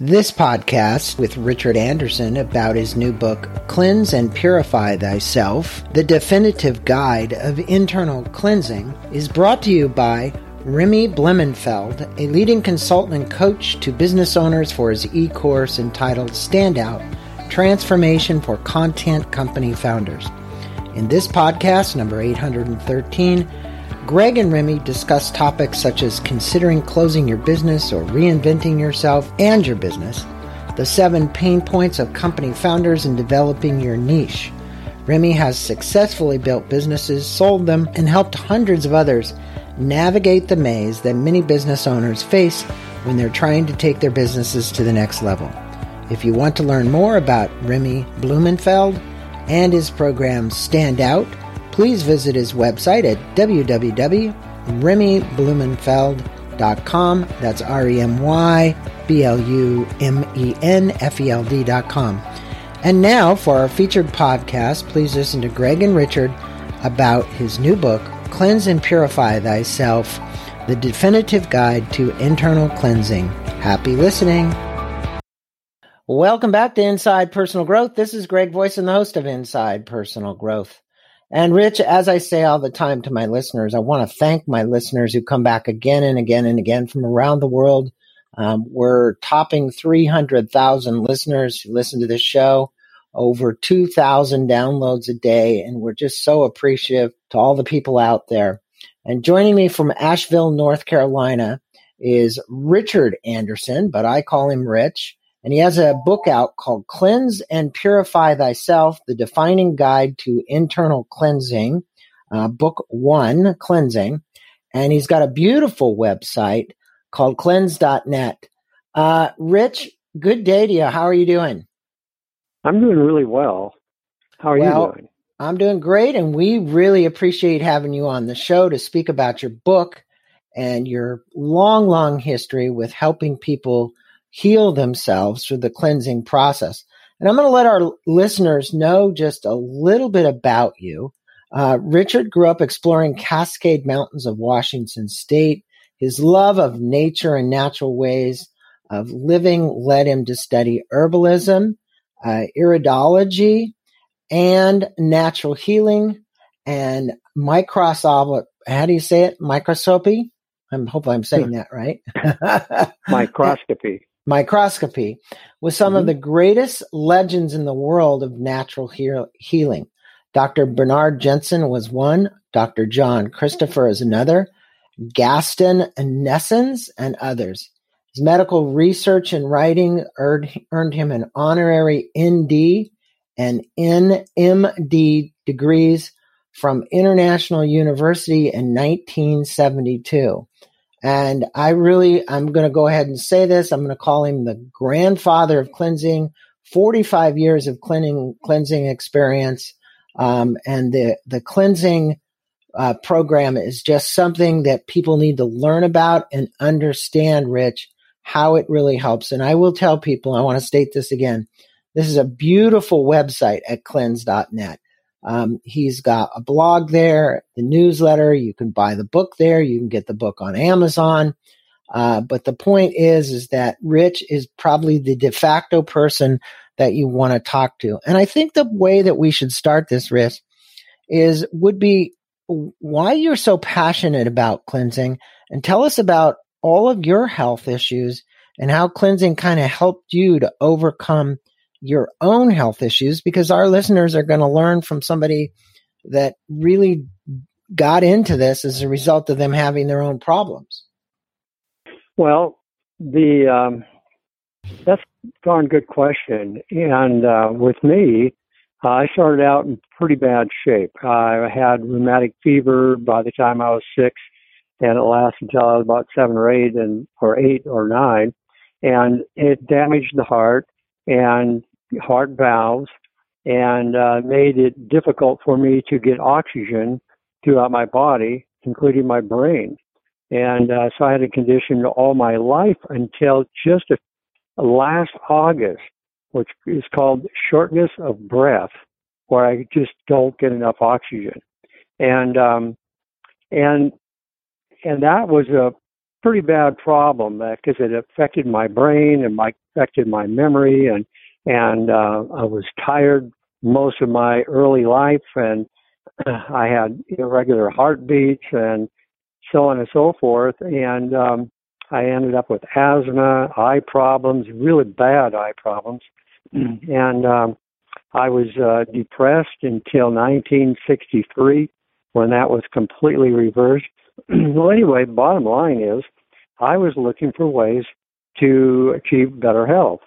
This podcast with Richard Anderson about his new book, Cleanse and Purify Thyself The Definitive Guide of Internal Cleansing, is brought to you by Remy Blumenfeld, a leading consultant and coach to business owners for his e course entitled Standout Transformation for Content Company Founders. In this podcast, number 813, Greg and Remy discuss topics such as considering closing your business or reinventing yourself and your business, the seven pain points of company founders in developing your niche. Remy has successfully built businesses, sold them, and helped hundreds of others navigate the maze that many business owners face when they're trying to take their businesses to the next level. If you want to learn more about Remy Blumenfeld and his program Stand Out, please visit his website at www.remyblumenfeld.com. That's R E M Y B L U M E N F E L D.com. And now for our featured podcast, please listen to Greg and Richard about his new book, Cleanse and Purify Thyself The Definitive Guide to Internal Cleansing. Happy listening. Welcome back to Inside Personal Growth. This is Greg Voisen the host of Inside Personal Growth. And Rich, as I say all the time to my listeners, I want to thank my listeners who come back again and again and again from around the world. Um, we're topping 300,000 listeners who listen to this show, over 2,000 downloads a day. And we're just so appreciative to all the people out there. And joining me from Asheville, North Carolina is Richard Anderson, but I call him Rich. And he has a book out called Cleanse and Purify Thyself, the defining guide to internal cleansing, uh, book one, cleansing. And he's got a beautiful website called cleanse.net. Uh, Rich, good day to you. How are you doing? I'm doing really well. How are well, you doing? I'm doing great. And we really appreciate having you on the show to speak about your book and your long, long history with helping people heal themselves through the cleansing process. And I'm going to let our listeners know just a little bit about you. Uh, Richard grew up exploring Cascade Mountains of Washington State. His love of nature and natural ways of living led him to study herbalism, uh, iridology, and natural healing and microscopic. How do you say it? Microscopy. I'm hope I'm saying that right. Microscopy microscopy with some mm-hmm. of the greatest legends in the world of natural healing. Dr. Bernard Jensen was one, Dr. John Christopher is another, Gaston Naessens, and others. His medical research and writing earned, earned him an honorary ND and NMD degrees from International University in 1972. And I really, I'm going to go ahead and say this. I'm going to call him the grandfather of cleansing, 45 years of cleansing, cleansing experience. Um, and the, the cleansing uh, program is just something that people need to learn about and understand, Rich, how it really helps. And I will tell people, I want to state this again. This is a beautiful website at cleanse.net. Um, he's got a blog there, the newsletter. You can buy the book there. You can get the book on Amazon. Uh, but the point is, is that Rich is probably the de facto person that you want to talk to. And I think the way that we should start this, Rich, is would be why you're so passionate about cleansing and tell us about all of your health issues and how cleansing kind of helped you to overcome your own health issues because our listeners are going to learn from somebody that really got into this as a result of them having their own problems. Well, the um, that's a darn good question. And uh, with me, I started out in pretty bad shape. I had rheumatic fever by the time I was six, and it lasted until I was about seven or eight, and or eight or nine, and it damaged the heart. And heart valves and uh, made it difficult for me to get oxygen throughout my body, including my brain. And uh, so I had a condition all my life until just a, last August, which is called shortness of breath, where I just don't get enough oxygen. And um, and and that was a pretty bad problem because it affected my brain and my affected my memory and and uh, I was tired most of my early life and I had irregular heartbeats and so on and so forth and um, I ended up with asthma, eye problems, really bad eye problems, and um, I was uh, depressed until 1963 when that was completely reversed. well, anyway, bottom line is I was looking for ways to achieve better health.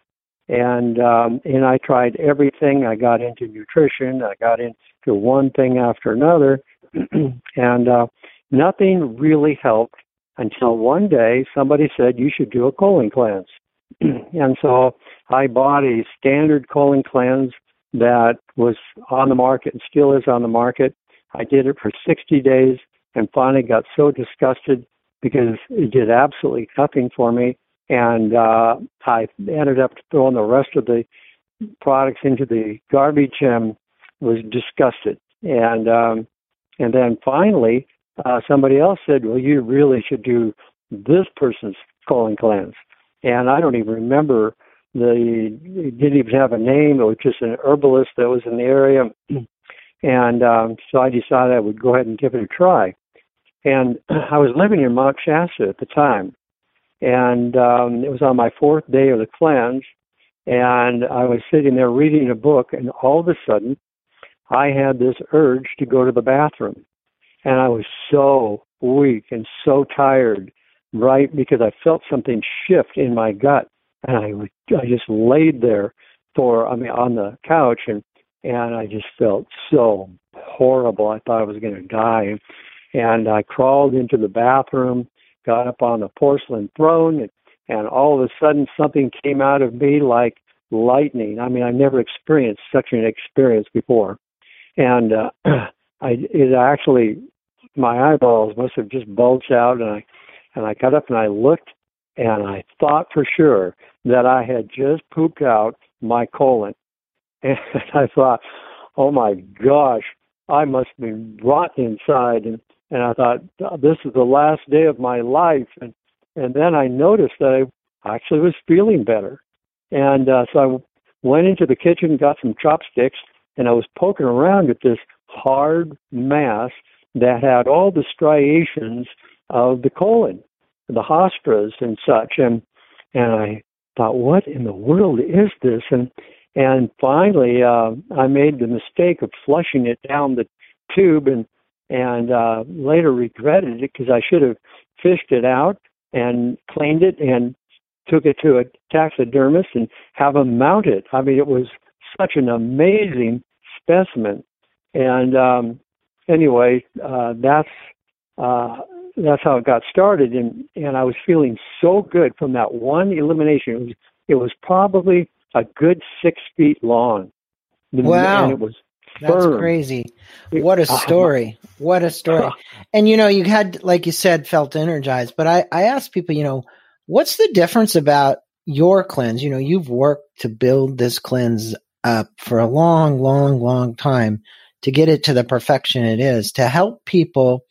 And um, and I tried everything. I got into nutrition. I got into one thing after another, and uh, nothing really helped until one day somebody said you should do a colon cleanse. and so I bought a standard colon cleanse that was on the market and still is on the market. I did it for 60 days and finally got so disgusted because it did absolutely nothing for me. And uh, I ended up throwing the rest of the products into the garbage and was disgusted. And um, and then finally, uh, somebody else said, "Well, you really should do this person's colon cleanse." And I don't even remember the. It didn't even have a name. It was just an herbalist that was in the area, and um, so I decided I would go ahead and give it a try. And I was living in Mount Shasta at the time, and um, it was on my fourth day of the cleanse, and I was sitting there reading a book, and all of a sudden, I had this urge to go to the bathroom, and I was so weak and so tired, right? Because I felt something shift in my gut, and I I just laid there for I mean on the couch, and and I just felt so horrible. I thought I was going to die. And I crawled into the bathroom, got up on the porcelain throne, and, and all of a sudden something came out of me like lightning. I mean, I never experienced such an experience before. And uh, I it actually my eyeballs must have just bulged out and I and I got up and I looked and I thought for sure that I had just pooped out my colon. And I thought, oh my gosh, I must be rotten inside. And, and I thought, this is the last day of my life. And, and then I noticed that I actually was feeling better. And uh, so I went into the kitchen, got some chopsticks, and I was poking around at this hard mass that had all the striations of the colon, the haustras and such. And and I thought, what in the world is this? And and finally, uh, I made the mistake of flushing it down the tube, and and uh, later regretted it because I should have fished it out and cleaned it and took it to a taxidermist and have him mount it. I mean, it was such an amazing specimen. And um, anyway, uh, that's uh, that's how it got started, and and I was feeling so good from that one elimination. It was it was probably a good six feet long. Wow. And it was That's crazy. What a story. What a story. And you know, you had, like you said, felt energized, but I, I asked people, you know, what's the difference about your cleanse? You know, you've worked to build this cleanse up for a long, long, long time to get it to the perfection it is, to help people,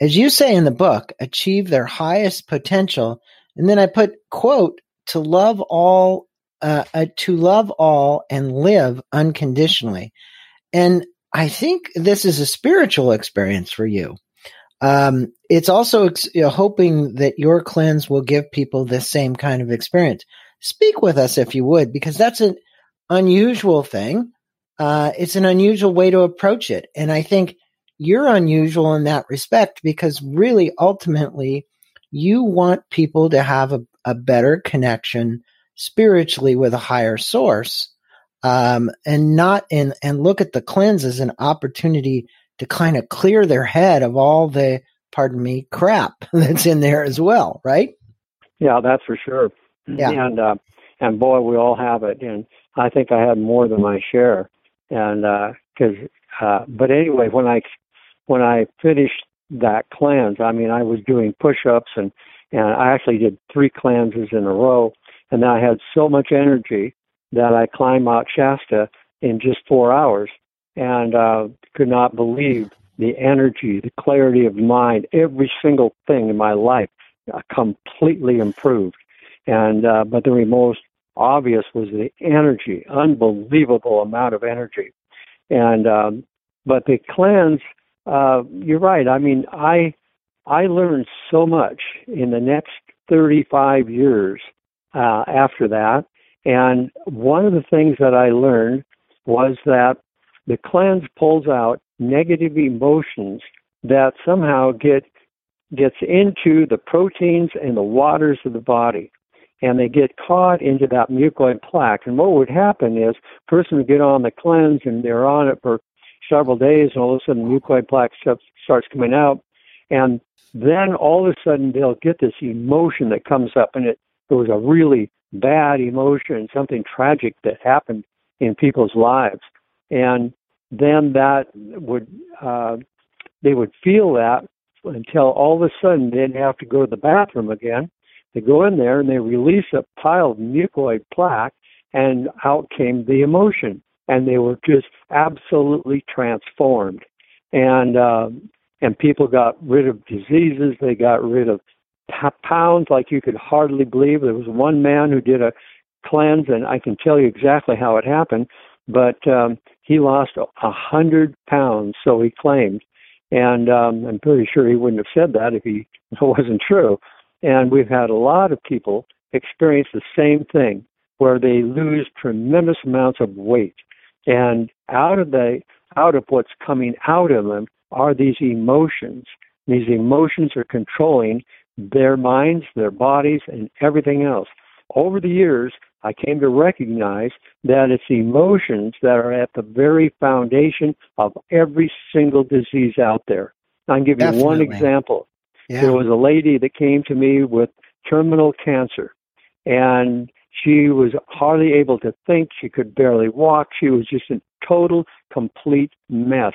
as you say in the book, achieve their highest potential. And then I put, quote, to love all uh, uh, to love all and live unconditionally. And I think this is a spiritual experience for you. Um, it's also ex- you know, hoping that your cleanse will give people this same kind of experience. Speak with us if you would, because that's an unusual thing. Uh, it's an unusual way to approach it. And I think you're unusual in that respect because really ultimately you want people to have a, a better connection spiritually with a higher source um, and not in and look at the cleanse as an opportunity to kind of clear their head of all the pardon me crap that's in there as well right? Yeah that's for sure. Yeah. And uh, and boy we all have it. And i think i had more than my share. And because uh, uh, but anyway when i when i finished that cleanse i mean i was doing push-ups and and i actually did three cleanses in a row. And I had so much energy that I climbed Mount Shasta in just four hours and uh, could not believe the energy, the clarity of mind, every single thing in my life uh, completely improved. And uh, but the most obvious was the energy, unbelievable amount of energy. And um, but the cleanse, uh, you're right. I mean, I I learned so much in the next 35 years uh, after that. And one of the things that I learned was that the cleanse pulls out negative emotions that somehow get gets into the proteins and the waters of the body. And they get caught into that mucoid plaque. And what would happen is person would get on the cleanse and they're on it for several days and all of a sudden mucoid plaque starts coming out. And then all of a sudden they'll get this emotion that comes up and it, it was a really bad emotion something tragic that happened in people's lives and then that would uh, they would feel that until all of a sudden they'd have to go to the bathroom again. They go in there and they release a pile of mucoid plaque, and out came the emotion, and they were just absolutely transformed. And uh, and people got rid of diseases. They got rid of pounds like you could hardly believe. There was one man who did a cleanse, and I can tell you exactly how it happened. But um, he lost a hundred pounds, so he claimed, and um, I'm pretty sure he wouldn't have said that if he if it wasn't true. And we've had a lot of people experience the same thing, where they lose tremendous amounts of weight, and out of the out of what's coming out of them are these emotions. These emotions are controlling their minds, their bodies, and everything else. Over the years, I came to recognize that it's emotions that are at the very foundation of every single disease out there. I'll give you Definitely. one example. Yeah. There was a lady that came to me with terminal cancer, and she was hardly able to think. She could barely walk. She was just a total, complete mess.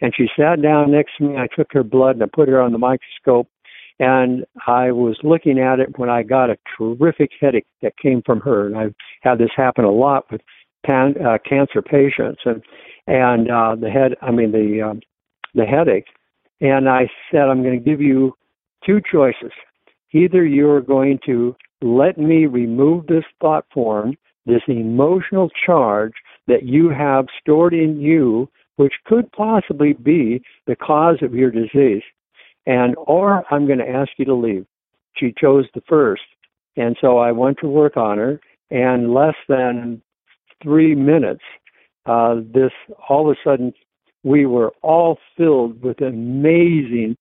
And she sat down next to me. I took her blood and I put her on the microscope. And I was looking at it when I got a terrific headache that came from her. And I've had this happen a lot with pan, uh, cancer patients. And and uh, the head, I mean the um, the headache. And I said, I'm going to give you two choices. Either you're going to let me remove this thought form, this emotional charge that you have stored in you, which could possibly be the cause of your disease and or I'm going to ask you to leave. She chose the first, and so I went to work on her. And less than three minutes, uh, this all of a sudden we were all filled with amazing,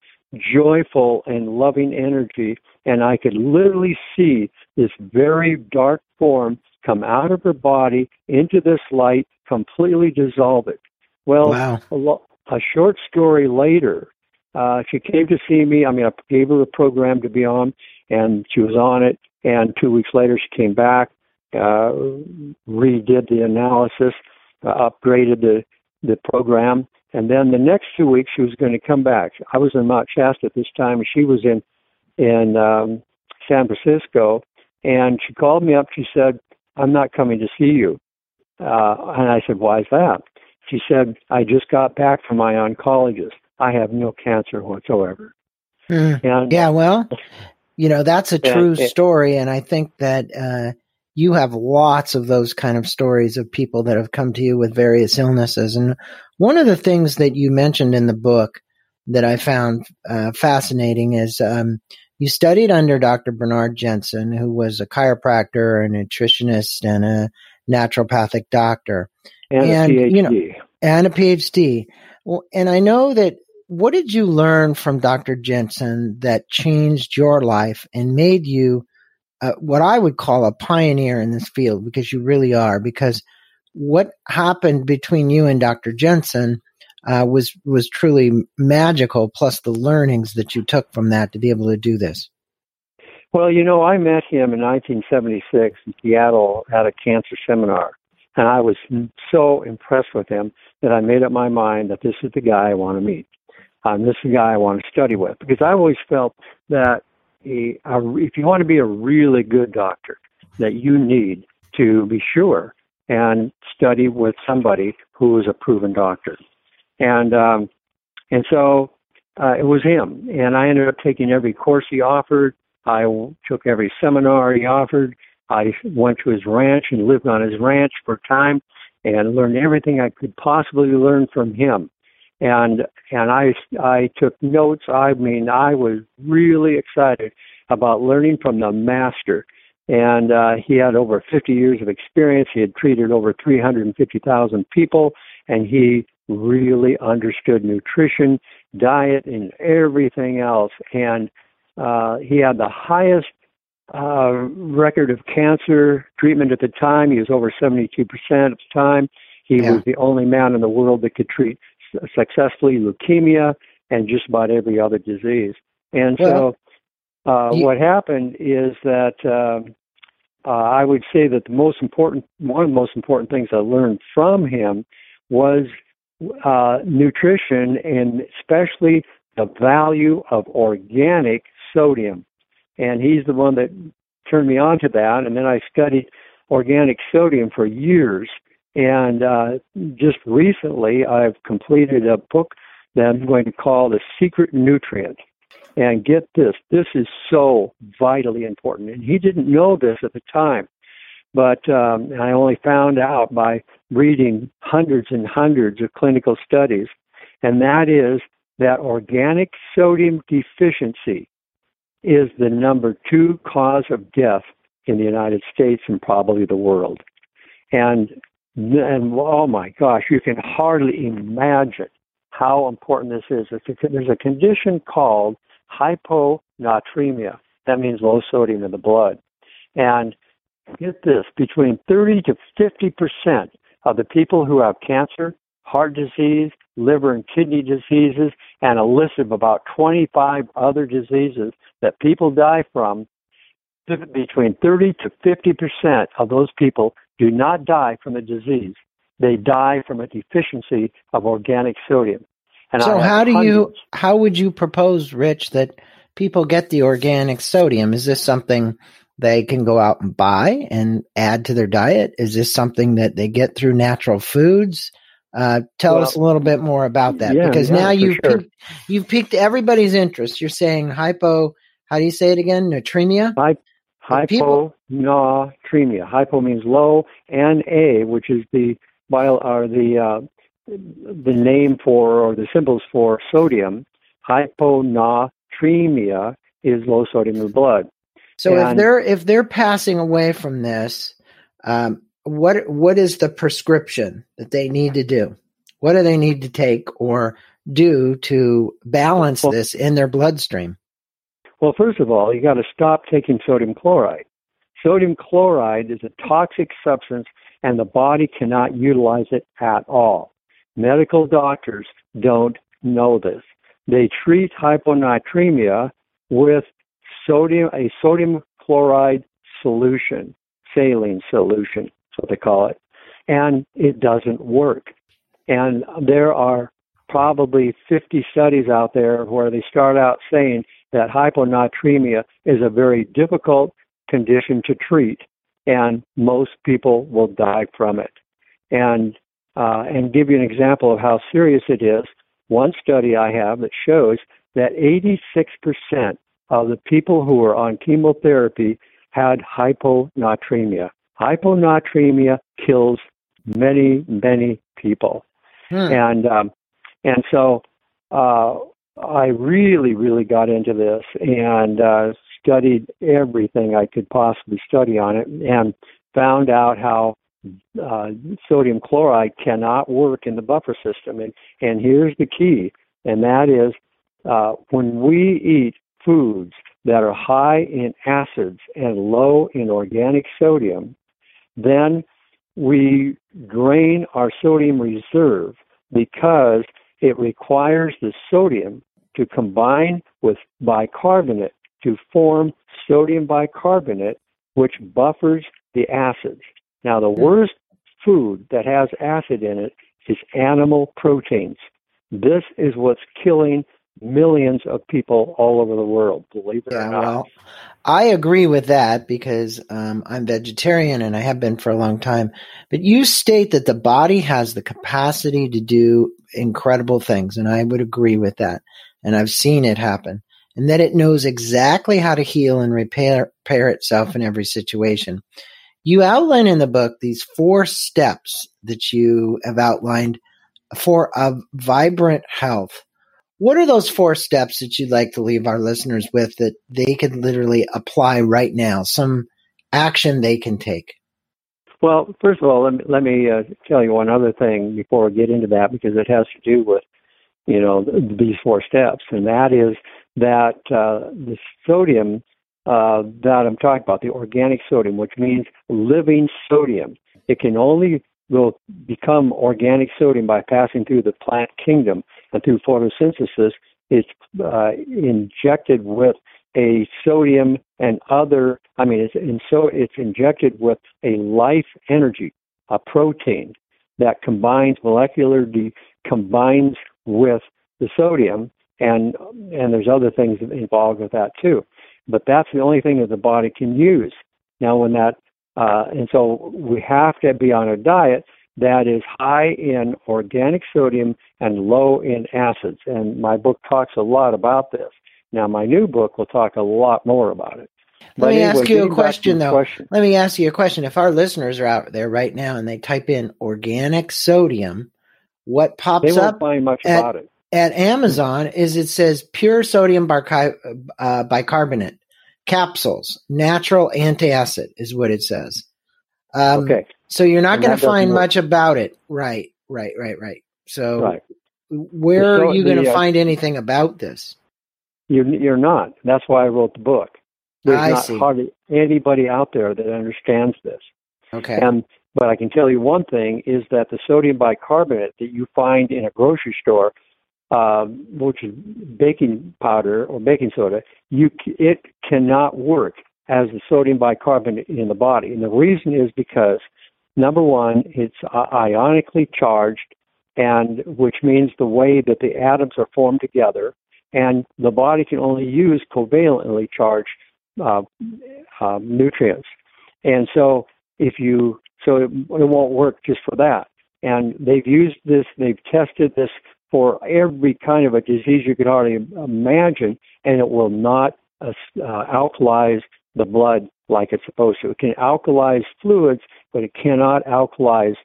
joyful, and loving energy, and I could literally see this very dark form come out of her body into this light, completely dissolve it. Well, wow. a, lo- a short story later, uh, she came to see me. I mean, I gave her a program to be on, and she was on it. And two weeks later, she came back, uh, redid the analysis, uh, upgraded the the program, and then the next two weeks she was going to come back. I was in Mount Shasta at this time, and she was in in um, San Francisco. And she called me up. She said, "I'm not coming to see you." Uh, and I said, "Why is that?" She said, "I just got back from my oncologist." I have no cancer whatsoever. Mm. And yeah, well, you know, that's a true it- story. And I think that uh, you have lots of those kind of stories of people that have come to you with various illnesses. And one of the things that you mentioned in the book that I found uh, fascinating is um, you studied under Dr. Bernard Jensen, who was a chiropractor, a nutritionist, and a naturopathic doctor and, and, a PhD. you know, and a PhD. Well, and I know that what did you learn from Dr. Jensen that changed your life and made you uh, what I would call a pioneer in this field because you really are because what happened between you and Dr. Jensen uh, was was truly magical plus the learnings that you took from that to be able to do this. Well, you know, I met him in 1976 in Seattle at a cancer seminar, and I was so impressed with him that I made up my mind that this is the guy I want to meet. Um, this is the guy I want to study with because I always felt that a, a, if you want to be a really good doctor, that you need to be sure and study with somebody who is a proven doctor. And um, and so uh, it was him, and I ended up taking every course he offered. I took every seminar he offered. I went to his ranch and lived on his ranch for a time and learned everything I could possibly learn from him. And and I I took notes. I mean, I was really excited about learning from the master. And uh, he had over 50 years of experience. He had treated over 350,000 people, and he really understood nutrition, diet, and everything else. And uh, he had the highest uh, record of cancer treatment at the time. He was over 72% at the time. He yeah. was the only man in the world that could treat successfully leukemia and just about every other disease. And well, so, uh, you, what happened is that uh, uh, I would say that the most important, one of the most important things I learned from him was uh, nutrition and especially the value of organic sodium. And he's the one that turned me on to that. And then I studied organic sodium for years. And uh, just recently, I've completed a book that I'm going to call The Secret Nutrient. And get this, this is so vitally important. And he didn't know this at the time, but um, I only found out by reading hundreds and hundreds of clinical studies. And that is that organic sodium deficiency is the number two cause of death in the United States and probably the world. And and oh my gosh, you can hardly imagine how important this is. There's a condition called hyponatremia. That means low sodium in the blood. And get this, between 30 to 50 percent of the people who have cancer, heart disease, liver and kidney diseases, and a list of about 25 other diseases that people die from, between 30 to 50 percent of those people do not die from a disease. They die from a deficiency of organic sodium. And so how do hundreds. you how would you propose, Rich, that people get the organic sodium? Is this something they can go out and buy and add to their diet? Is this something that they get through natural foods? Uh, tell well, us a little bit more about that yeah, because yeah, now you've sure. piqued, you've piqued everybody's interest. You're saying hypo. How do you say it again? Natremia. Hy- hyponatremia. Hypo means low, and A, which is the bio or the uh, the name for or the symbols for sodium. Hyponatremia is low sodium in the blood. So and if they're if they're passing away from this, um, what what is the prescription that they need to do? What do they need to take or do to balance well, this in their bloodstream? Well, first of all, you got to stop taking sodium chloride. Sodium chloride is a toxic substance and the body cannot utilize it at all. Medical doctors don't know this. They treat hyponatremia with sodium, a sodium chloride solution, saline solution, that's what they call it, and it doesn't work. And there are probably 50 studies out there where they start out saying that hyponatremia is a very difficult condition to treat, and most people will die from it. And uh, and give you an example of how serious it is. One study I have that shows that 86% of the people who were on chemotherapy had hyponatremia. Hyponatremia kills many, many people. Hmm. And um, and so uh, I really, really got into this and uh, studied everything I could possibly study on it, and found out how uh, sodium chloride cannot work in the buffer system. And, and here's the key, and that is uh, when we eat foods that are high in acids and low in organic sodium, then we drain our sodium reserve because it requires the sodium to combine with bicarbonate to form sodium bicarbonate, which buffers the acids. Now, the worst food that has acid in it is animal proteins. This is what's killing millions of people all over the world, believe it yeah, or not. Well, I agree with that because um, I'm vegetarian and I have been for a long time. But you state that the body has the capacity to do incredible things, and I would agree with that. And I've seen it happen. and that it knows exactly how to heal and repair, repair itself in every situation. You outline in the book these four steps that you have outlined for a vibrant health. What are those four steps that you'd like to leave our listeners with that they could literally apply right now? Some action they can take? Well, first of all, let me, let me uh, tell you one other thing before we get into that because it has to do with, you know, these four steps, and that is that uh, the sodium uh, that I'm talking about, the organic sodium, which means living sodium, it can only will become organic sodium by passing through the plant kingdom and through photosynthesis. It's uh, injected with a sodium and other, I mean, it's, and so it's injected with a life energy, a protein that combines molecularly combines with the sodium, and and there's other things involved with that too. But that's the only thing that the body can use. Now, when that uh, and so we have to be on a diet that is high in organic sodium and low in acids. And my book talks a lot about this. Now, my new book will talk a lot more about it. Let but me anyway, ask you a question, though. Question. Let me ask you a question. If our listeners are out there right now and they type in organic sodium, what pops up at, at Amazon is it says pure sodium bicarb- uh, bicarbonate capsules, natural antacid is what it says. Um, okay. So you're not going to find much about it. Right, right, right, right. So right. where so, are you going to uh, find anything about this? You're, you're not. That's why I wrote the book. There's I not see. hardly anybody out there that understands this. Okay. And but I can tell you one thing is that the sodium bicarbonate that you find in a grocery store, um, which is baking powder or baking soda, you it cannot work as the sodium bicarbonate in the body. And the reason is because number one, it's ionically charged, and which means the way that the atoms are formed together and the body can only use covalently charged uh, uh, nutrients. And so, if you so it, it won't work just for that. And they've used this, they've tested this for every kind of a disease you could hardly imagine, and it will not uh, uh, alkalize the blood like it's supposed to. It can alkalize fluids, but it cannot alkalize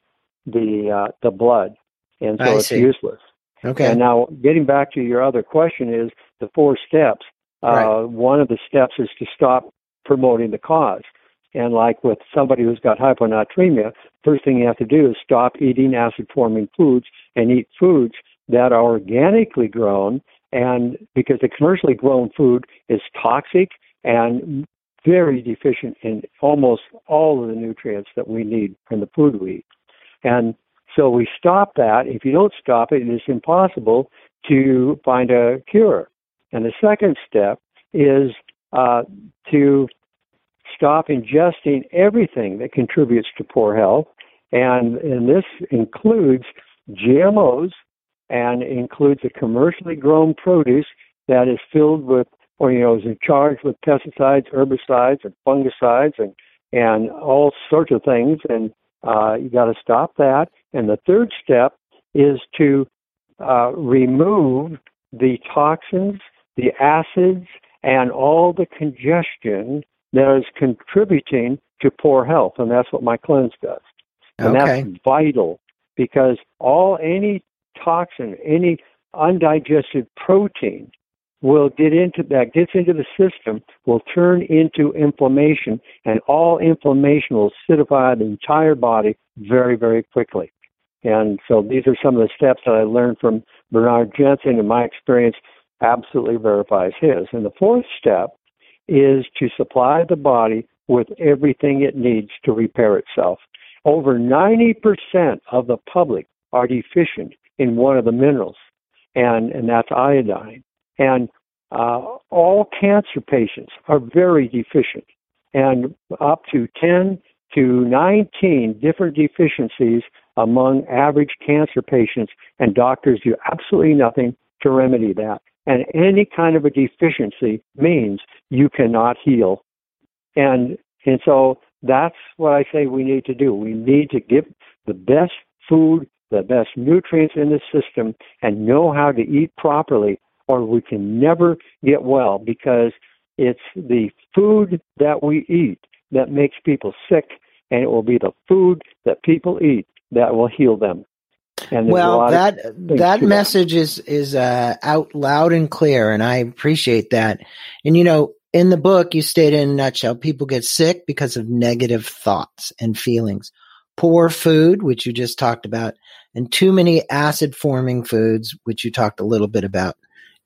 the uh, the blood, and so I it's see. useless. Okay. And now, getting back to your other question, is the four steps. Uh, right. One of the steps is to stop promoting the cause. And like with somebody who's got hyponatremia, first thing you have to do is stop eating acid forming foods and eat foods that are organically grown. And because the commercially grown food is toxic and very deficient in almost all of the nutrients that we need from the food we eat. And so we stop that. If you don't stop it, it is impossible to find a cure. And the second step is uh, to stop ingesting everything that contributes to poor health. And, and this includes GMOs and includes the commercially grown produce that is filled with, or, you know, is charged with pesticides, herbicides, and fungicides, and, and all sorts of things. And uh, you got to stop that. And the third step is to uh, remove the toxins, the acids, and all the congestion that is contributing to poor health. And that's what my cleanse does. And okay. that's vital because all any toxin, any undigested protein will get into that gets into the system will turn into inflammation and all inflammation will acidify the entire body very very quickly and so these are some of the steps that i learned from bernard jensen and my experience absolutely verifies his and the fourth step is to supply the body with everything it needs to repair itself over 90% of the public are deficient in one of the minerals and and that's iodine and uh, all cancer patients are very deficient, and up to 10 to 19 different deficiencies among average cancer patients, and doctors do absolutely nothing to remedy that. And any kind of a deficiency means you cannot heal. And and so that's what I say we need to do. We need to give the best food, the best nutrients in the system, and know how to eat properly or we can never get well because it's the food that we eat that makes people sick, and it will be the food that people eat that will heal them. Well, that that message that. is is uh, out loud and clear, and I appreciate that. And you know, in the book, you state in a nutshell, people get sick because of negative thoughts and feelings, poor food, which you just talked about, and too many acid forming foods, which you talked a little bit about,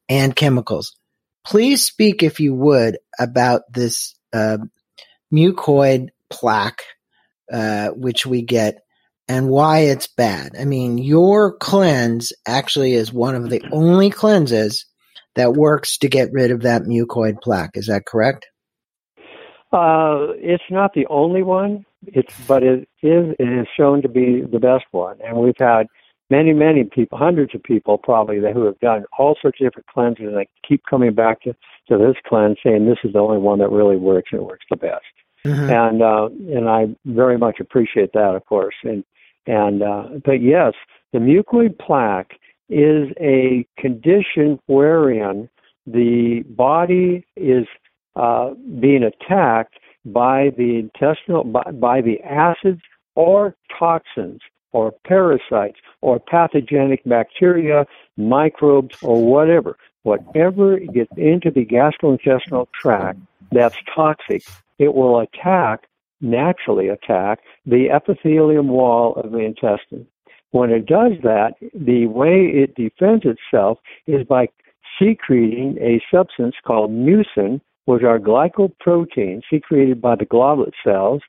and chemicals. Please speak, if you would, about this uh, mucoid plaque, uh, which we get and why it's bad. I mean, your cleanse actually is one of the only cleanses that works to get rid of that mucoid plaque. Is that correct? Uh, it's not the only one. It's but it is it is shown to be the best one, and we've had many many people, hundreds of people probably that who have done all sorts of different cleanses, and they keep coming back to to this cleanse, saying this is the only one that really works and it works the best. Mm-hmm. And uh, and I very much appreciate that, of course. And and uh, but yes, the mucoid plaque is a condition wherein the body is uh, being attacked by the intestinal by, by the acids or toxins or parasites or pathogenic bacteria, microbes, or whatever. Whatever gets into the gastrointestinal tract that's toxic, it will attack, naturally attack, the epithelium wall of the intestine. When it does that, the way it defends itself is by secreting a substance called mucin, which are glycoproteins secreted by the goblet cells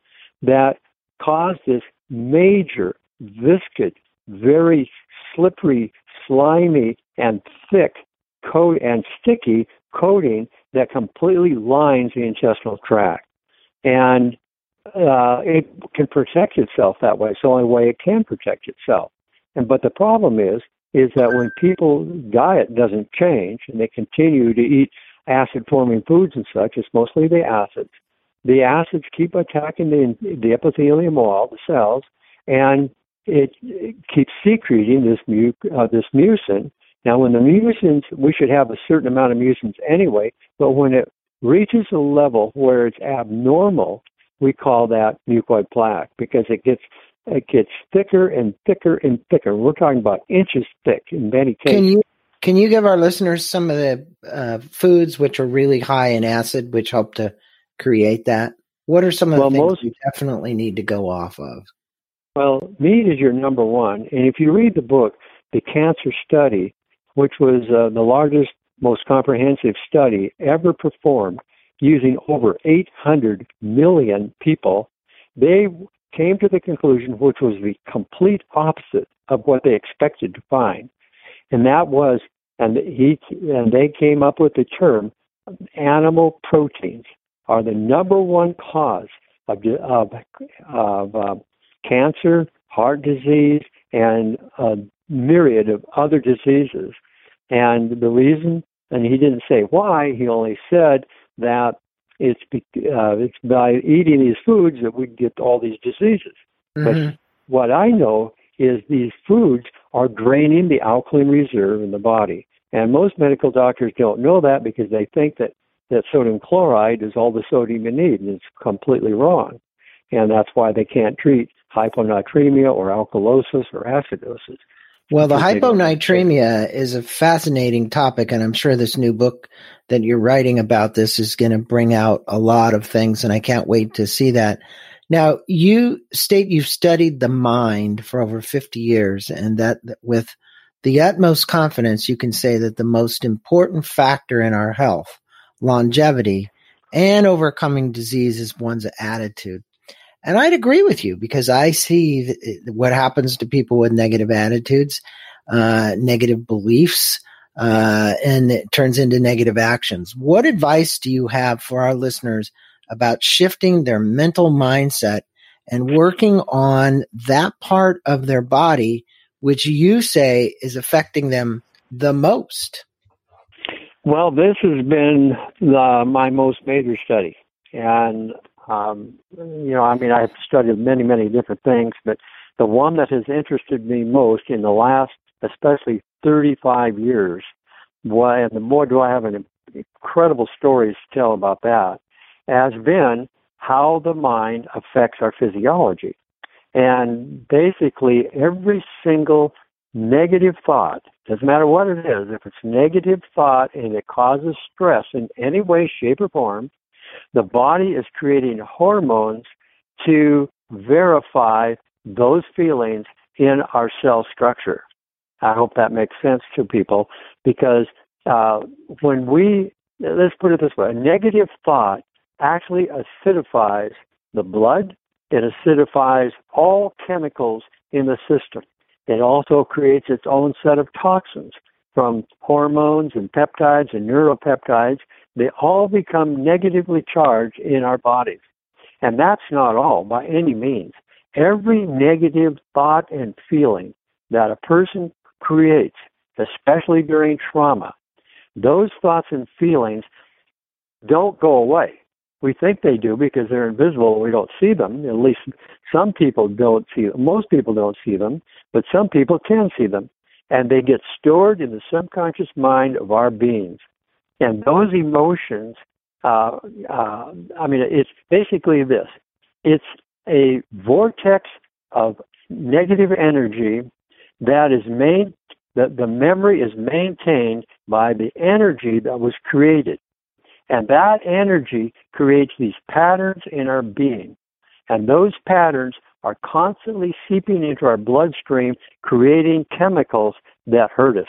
that cause this major, viscid, very slippery, slimy, and thick coat and sticky coating that completely lines the intestinal tract. And uh, it can protect itself that way. It's the only way it can protect itself. And but the problem is, is that when people's diet doesn't change and they continue to eat acid-forming foods and such, it's mostly the acids. The acids keep attacking the, the epithelium wall, the cells, and it, it keeps secreting this mu- uh, this mucin. Now, when the mucins, we should have a certain amount of mucins anyway, but when it reaches a level where it's abnormal, we call that mucoid plaque because it gets it gets thicker and thicker and thicker. We're talking about inches thick in many cases. Can you can you give our listeners some of the uh, foods which are really high in acid, which help to create that? What are some of well, the things most, you definitely need to go off of? Well, meat is your number one, and if you read the book, the China Study, which was uh, the largest, most comprehensive study ever performed using over 800 million people, they came to the conclusion, which was the complete opposite of what they expected to find, and that was, and he and they came up with the term, animal proteins are the number one cause of of, of uh, cancer, heart disease, and a myriad of other diseases. And the reason, and he didn't say why, he only said that it's uh, it's by eating these foods that we get all these diseases. Mm-hmm. But what I know is these foods are draining the alkaline reserve in the body, and most medical doctors don't know that because they think that that sodium chloride is all the sodium you need, and it's completely wrong. And that's why they can't treat hyponatremia or alkalosis or acidosis. Well, the hyponatremia is a fascinating topic, and I'm sure this new book that you're writing about this is going to bring out a lot of things, and I can't wait to see that. Now, you state you've studied the mind for over 50 years, and that with the utmost confidence, you can say that the most important factor in our health, longevity, and overcoming disease is one's attitude. And I'd agree with you because I see what happens to people with negative attitudes, uh, negative beliefs, uh, and it turns into negative actions. What advice do you have for our listeners about shifting their mental mindset and working on that part of their body which you say is affecting them the most? Well, this has been the, my most major study. And um, you know, I mean, I've studied many, many different things, but the one that has interested me most in the last, especially 35 years, why, and the more do I have an incredible stories to tell about that, has been how the mind affects our physiology. And basically, every single negative thought, doesn't matter what it is, if it's negative thought and it causes stress in any way, shape, or form, the body is creating hormones to verify those feelings in our cell structure. I hope that makes sense to people because uh, when we, let's put it this way, a negative thought actually acidifies the blood, it acidifies all chemicals in the system. It also creates its own set of toxins from hormones and peptides and neuropeptides. They all become negatively charged in our bodies. And that's not all by any means. Every negative thought and feeling that a person creates, especially during trauma, those thoughts and feelings don't go away. We think they do because they're invisible. We don't see them. At least some people don't see them. Most people don't see them, but some people can see them. And they get stored in the subconscious mind of our beings. And those emotions, uh, uh, I mean, it's basically this it's a vortex of negative energy that is made, that the memory is maintained by the energy that was created. And that energy creates these patterns in our being. And those patterns are constantly seeping into our bloodstream, creating chemicals that hurt us.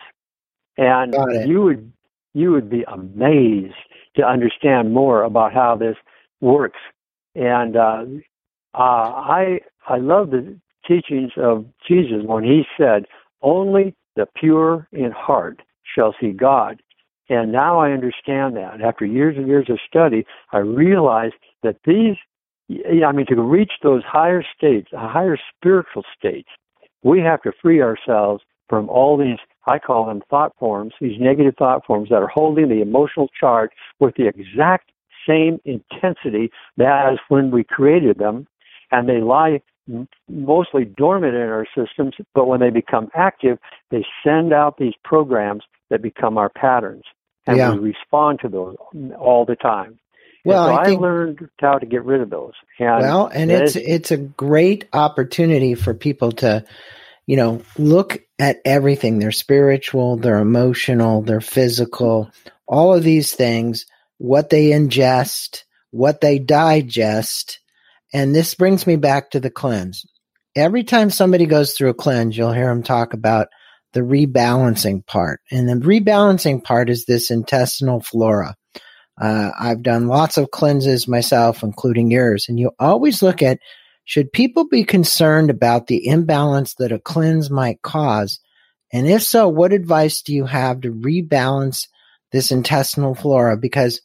And you would you would be amazed to understand more about how this works. And uh, uh, I I love the teachings of Jesus when he said, "Only the pure in heart shall see God." And now I understand that. After years and years of study, I realized that these, I mean, to reach those higher states, higher spiritual states, we have to free ourselves from all these, I call them thought forms, these negative thought forms that are holding the emotional charge with the exact same intensity as when we created them. And they lie mostly dormant in our systems, but when they become active, they send out these programs that become our patterns and yeah. we respond to those all the time. Well, so I, think, I, learned how to get rid of those. And well, and it's it's a great opportunity for people to, you know, look at everything. Their spiritual, their emotional, their physical, all of these things, what they ingest, what they digest, and this brings me back to the cleanse. Every time somebody goes through a cleanse, you'll hear them talk about the rebalancing part. And the rebalancing part is this intestinal flora. Uh, I've done lots of cleanses myself, including yours. And you always look at should people be concerned about the imbalance that a cleanse might cause? And if so, what advice do you have to rebalance this intestinal flora? Because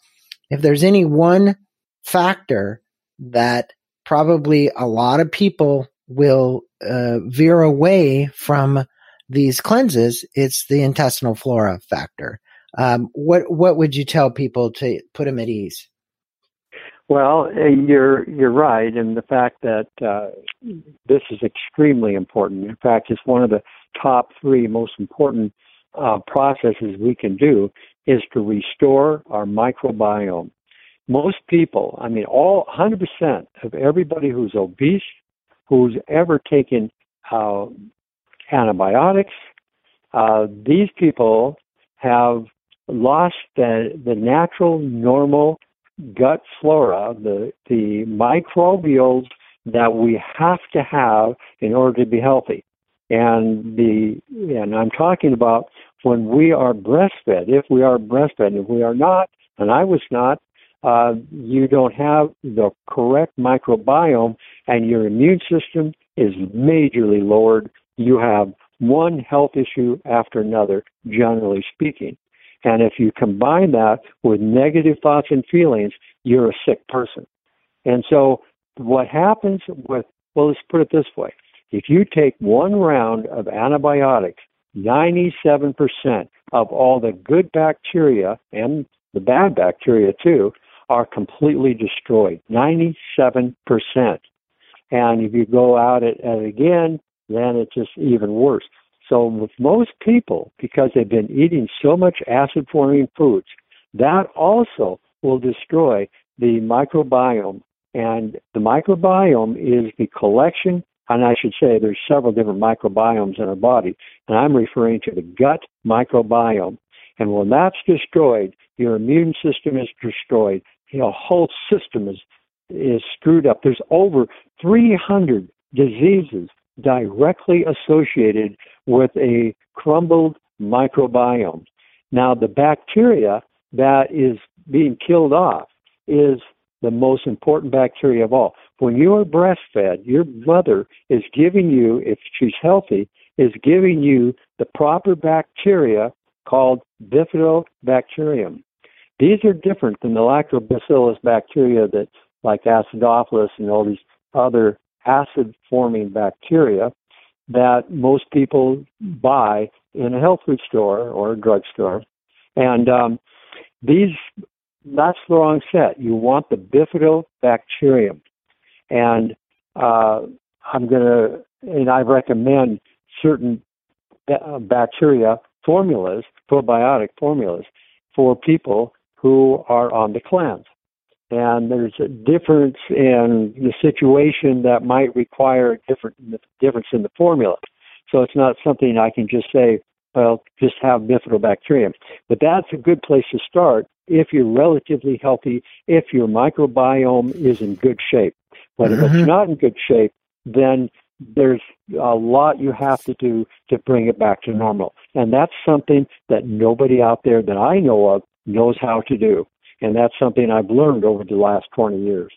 if there's any one factor that probably a lot of people will uh, veer away from these cleanses, it's the intestinal flora factor. Um, what what would you tell people to put them at ease? Well, you're you're right in the fact that uh, this is extremely important. In fact, it's one of the top three most important uh, processes we can do is to restore our microbiome. Most people, I mean, all 100% of everybody who's obese, who's ever taken uh, antibiotics. Uh, these people have lost the, the natural, normal gut flora, the, the microbials that we have to have in order to be healthy. And the and I'm talking about when we are breastfed. If we are breastfed, if we are not, and I was not, uh, you don't have the correct microbiome, and your immune system is majorly lowered you have one health issue after another, generally speaking. And if you combine that with negative thoughts and feelings, you're a sick person. And so what happens with, well, let's put it this way. If you take one round of antibiotics, 97% of all the good bacteria and the bad bacteria too are completely destroyed. 97%. And if you go out at, at again, then it's just even worse. So with most people, because they've been eating so much acid forming foods, that also will destroy the microbiome. And the microbiome is the collection, and I should say there's several different microbiomes in our body, and I'm referring to the gut microbiome. And when that's destroyed, your immune system is destroyed. Your whole system is is screwed up. There's over 300 diseases directly associated with a crumbled microbiome. Now, the bacteria that is being killed off is the most important bacteria of all. When you are breastfed, your mother is giving you, if she's healthy, is giving you the proper bacteria called bifidobacterium. These are different than the lactobacillus bacteria that, like acidophilus and all these other acid forming bacteria that most people buy in a health food store or a drugstore. And um, these, that's the wrong set. You want the bifidobacterium. And uh, I'm going to, and I recommend certain uh, bacteria formulas, probiotic formulas, for people who are on the cleanse. And there's a difference in the situation that might require a different difference in the formula. So it's not something I can just say, well, just have bifidobacterium. But that's a good place to start if you're relatively healthy, if your microbiome is in good shape. But mm-hmm. if it's mm-hmm. not in good shape, then there's a lot you have to do to bring it back to normal. And that's something that nobody out there that I know of knows how to do. And that's something I've learned over the last 20 years.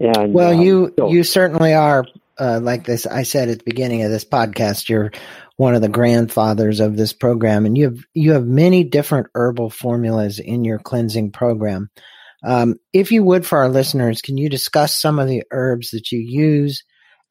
And well, um, you so, you certainly are uh, like this. I said at the beginning of this podcast, you're one of the grandfathers of this program, and you have you have many different herbal formulas in your cleansing program. Um, if you would, for our listeners, can you discuss some of the herbs that you use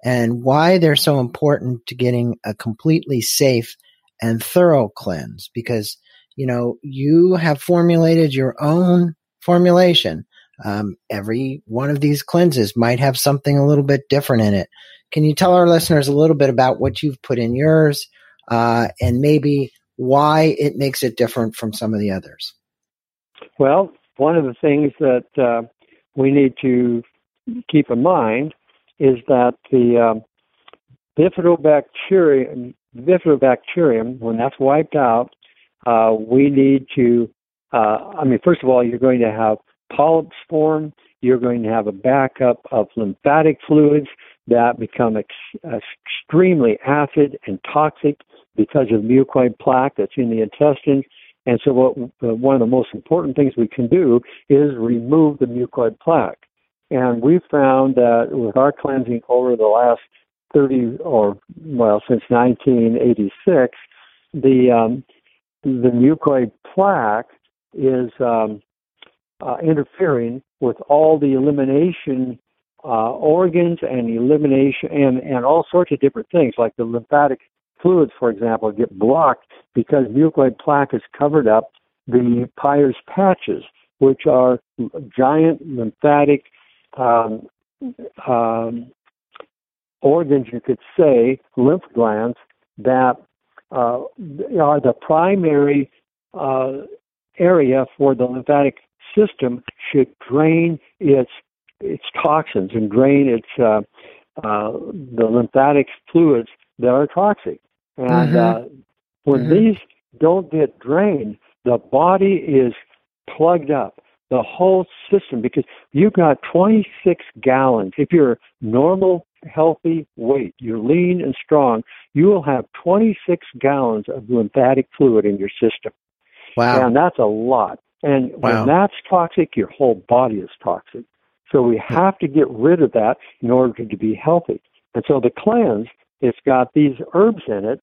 and why they're so important to getting a completely safe and thorough cleanse? Because you know you have formulated your own formulation. Um, every one of these cleanses might have something a little bit different in it. Can you tell our listeners a little bit about what you've put in yours uh, and maybe why it makes it different from some of the others? Well, one of the things that uh, we need to keep in mind is that the um, bifidobacterium, bifidobacterium, when that's wiped out, uh, we need to, uh, I mean, first of all, you're going to have polyps form, you're going to have a backup of lymphatic fluids that become ex- extremely acid and toxic because of mucoid plaque that's in the intestines. And so, what uh, one of the most important things we can do is remove the mucoid plaque. And we found that with our cleansing over the last 30 or well since 1986, the um, the mucoid plaque is um, uh, interfering with all the elimination uh, organs and elimination and, and all sorts of different things, like the lymphatic fluids, for example, get blocked because mucoid plaque has covered up the Peyer's patches, which are giant lymphatic um, um, organs, you could say, lymph glands that uh, are the primary uh, area for the lymphatic system should drain its its toxins and drain its uh, uh, the lymphatic fluids that are toxic. And mm-hmm. uh, when mm-hmm. these don't get drained, the body is plugged up. The whole system, because you've got 26 gallons. If you're normal, healthy weight, you're lean and strong, you will have 26 gallons of lymphatic fluid in your system. Wow. And that's a lot. And wow. when that's toxic, your whole body is toxic. So we have to get rid of that in order to be healthy. And so the cleanse, it's got these herbs in it.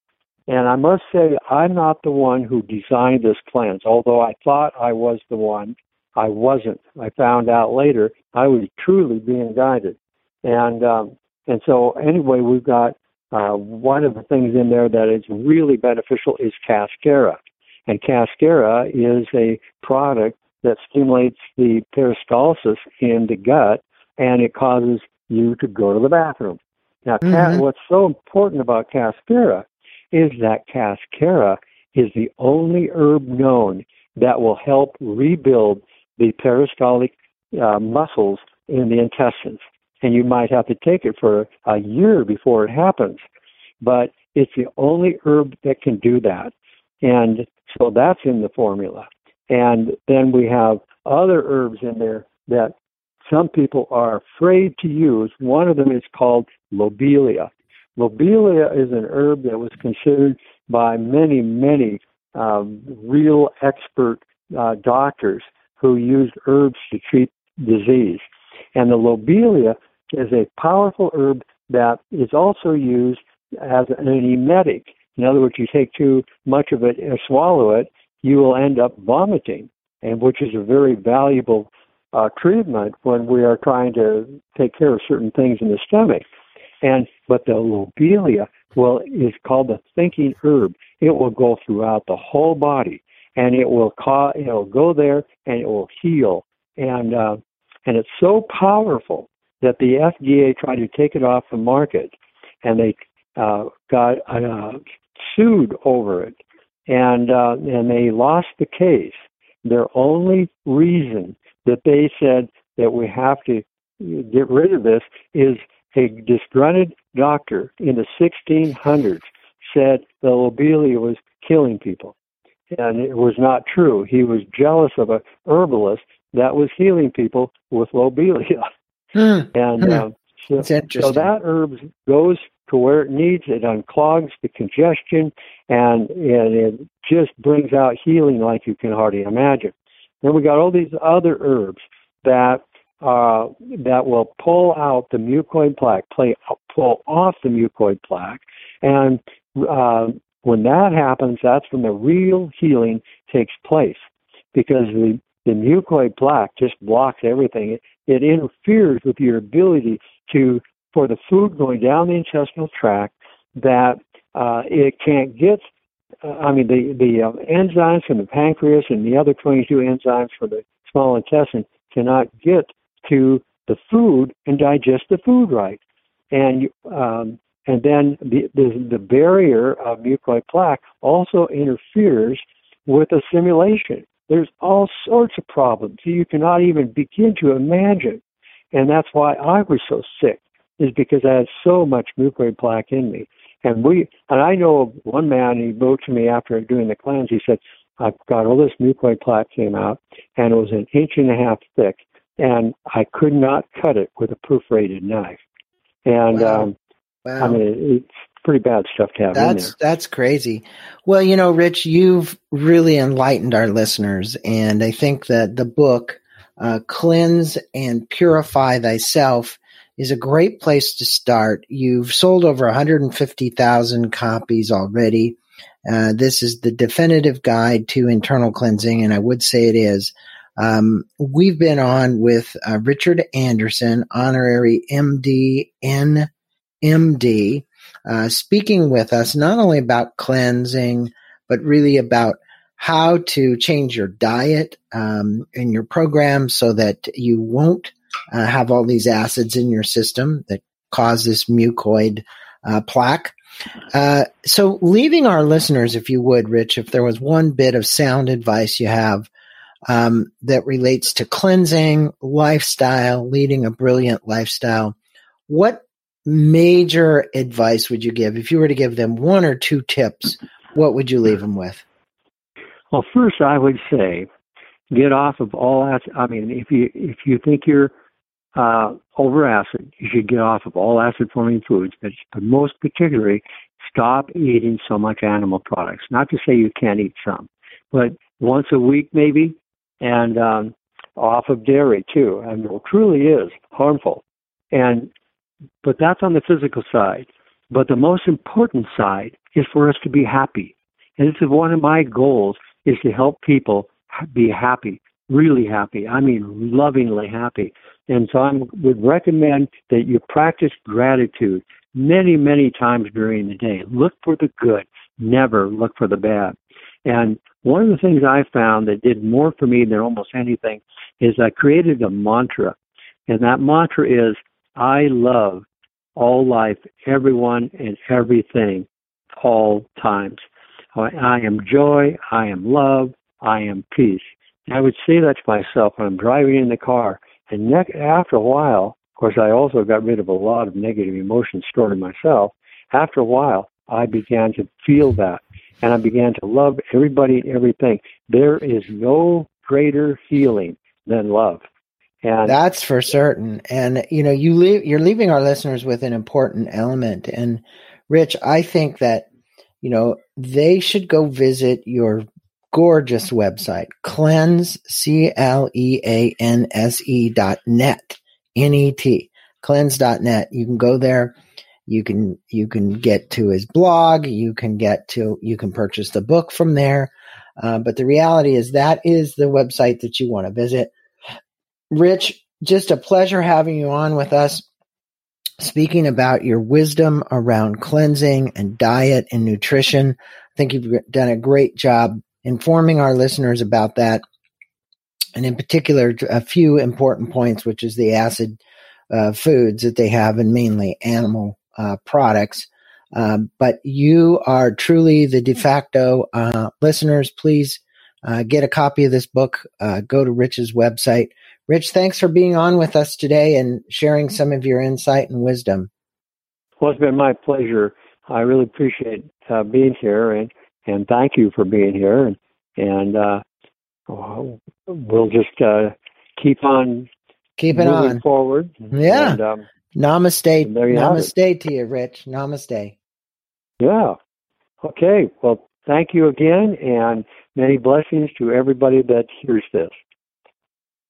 And I must say, I'm not the one who designed this cleanse, although I thought I was the one. I wasn't. I found out later I was truly being guided. And um, and so anyway, we've got uh, one of the things in there that is really beneficial is cascara. And cascara is a product that stimulates the peristalsis in the gut and it causes you to go to the bathroom. Now, mm-hmm. what's so important about cascara is that cascara is the only herb known that will help rebuild the peristaltic uh, muscles in the intestines. And you might have to take it for a year before it happens. But it's the only herb that can do that. And so that's in the formula. And then we have other herbs in there that some people are afraid to use. One of them is called lobelia. Lobelia is an herb that was considered by many, many um, real expert uh, doctors who used herbs to treat disease. And the lobelia is a powerful herb that is also used as an emetic. In other words, you take too much of it and swallow it, you will end up vomiting, and which is a very valuable uh, treatment when we are trying to take care of certain things in the stomach. And but the lobelia will is called the thinking herb. It will go throughout the whole body, and it will cause it will go there and it will heal. And uh, and it's so powerful that the FDA tried to take it off the market, and they uh, got uh, sued over it, and uh, and they lost the case. Their only reason that they said that we have to get rid of this is a disgruntled doctor in the 1600s said the lobelia was killing people. And it was not true. He was jealous of a herbalist that was healing people with lobelia. Hmm. And hmm. Uh, so, so, that herb goes to where it needs. It unclogs the congestion, and and it just brings out healing like you can hardly imagine. Then we got all these other herbs that uh, that will pull out the mucoid plaque, play, pull off the mucoid plaque, and uh, when that happens, that's when the real healing takes place, because the the mucoid plaque just blocks everything. It, it interferes with your ability to for the food going down the intestinal tract that uh, it can't get uh, I mean, the the uh, enzymes from the pancreas and the other 22 enzymes for the small intestine cannot get to the food and digest the food right, and um, and then the, the the barrier of mucoid plaque also interferes with assimilation. There's all sorts of problems you cannot even begin to imagine, and that's why I was so sick, is because I had so much mucoid plaque in me. And we, and I know one man, he wrote to me after doing the cleanse, he said, I've got all this mucoid plaque came out, and it was an inch and a half thick, and I could not cut it with a perforated knife. And, wow. um, wow. I mean, it's pretty bad stuff to have that's, That's crazy. Well, you know, Rich, you've really enlightened our listeners, and I think that the book, uh, Cleanse and Purify Thyself, is a great place to start. You've sold over 150,000 copies already. Uh, this is the definitive guide to internal cleansing, and I would say it is. Um, we've been on with uh, Richard Anderson, honorary MD, NMD, uh, speaking with us not only about cleansing, but really about how to change your diet um, in your program so that you won't uh, have all these acids in your system that cause this mucoid uh, plaque. Uh, so, leaving our listeners, if you would, Rich, if there was one bit of sound advice you have um, that relates to cleansing, lifestyle, leading a brilliant lifestyle, what major advice would you give? If you were to give them one or two tips, what would you leave them with? Well, first, I would say get off of all. I mean, if you if you think you're uh, over acid. You should get off of all acid forming foods, but, most particularly, stop eating so much animal products. Not to say you can't eat some, but once a week maybe, and um, off of dairy too. I mean, it truly is harmful. And but that's on the physical side. But the most important side is for us to be happy. And this is one of my goals is to help people be happy, really happy. I mean, lovingly happy. And so I would recommend that you practice gratitude many, many times during the day. Look for the good, never look for the bad. And one of the things I found that did more for me than almost anything is I created a mantra. And that mantra is I love all life, everyone, and everything. all times. I am joy. I am love. I am peace. And I would say that to myself when I'm driving in the car. And after a while, of course, I also got rid of a lot of negative emotions stored in myself. After a while, I began to feel that. And I began to love everybody and everything. There is no greater healing than love. And that's for certain. And you know, you leave you're leaving our listeners with an important element. And Rich, I think that you know they should go visit your gorgeous website, cleanse c l e a n s e dot net n e t cleanse dot net. You can go there. You can you can get to his blog. You can get to you can purchase the book from there. Uh, but the reality is that is the website that you want to visit. Rich, just a pleasure having you on with us, speaking about your wisdom around cleansing and diet and nutrition. I think you've done a great job informing our listeners about that. And in particular, a few important points, which is the acid uh, foods that they have and mainly animal uh, products. Um, but you are truly the de facto uh, listeners. Please uh, get a copy of this book. Uh, go to Rich's website, Rich, thanks for being on with us today and sharing some of your insight and wisdom. Well, it's been my pleasure. I really appreciate uh, being here, and and thank you for being here. And and uh, we'll just uh, keep on keep it on forward. Yeah. And, um, namaste. Namaste to you, Rich. Namaste. Yeah. Okay. Well, thank you again, and many blessings to everybody that hears this.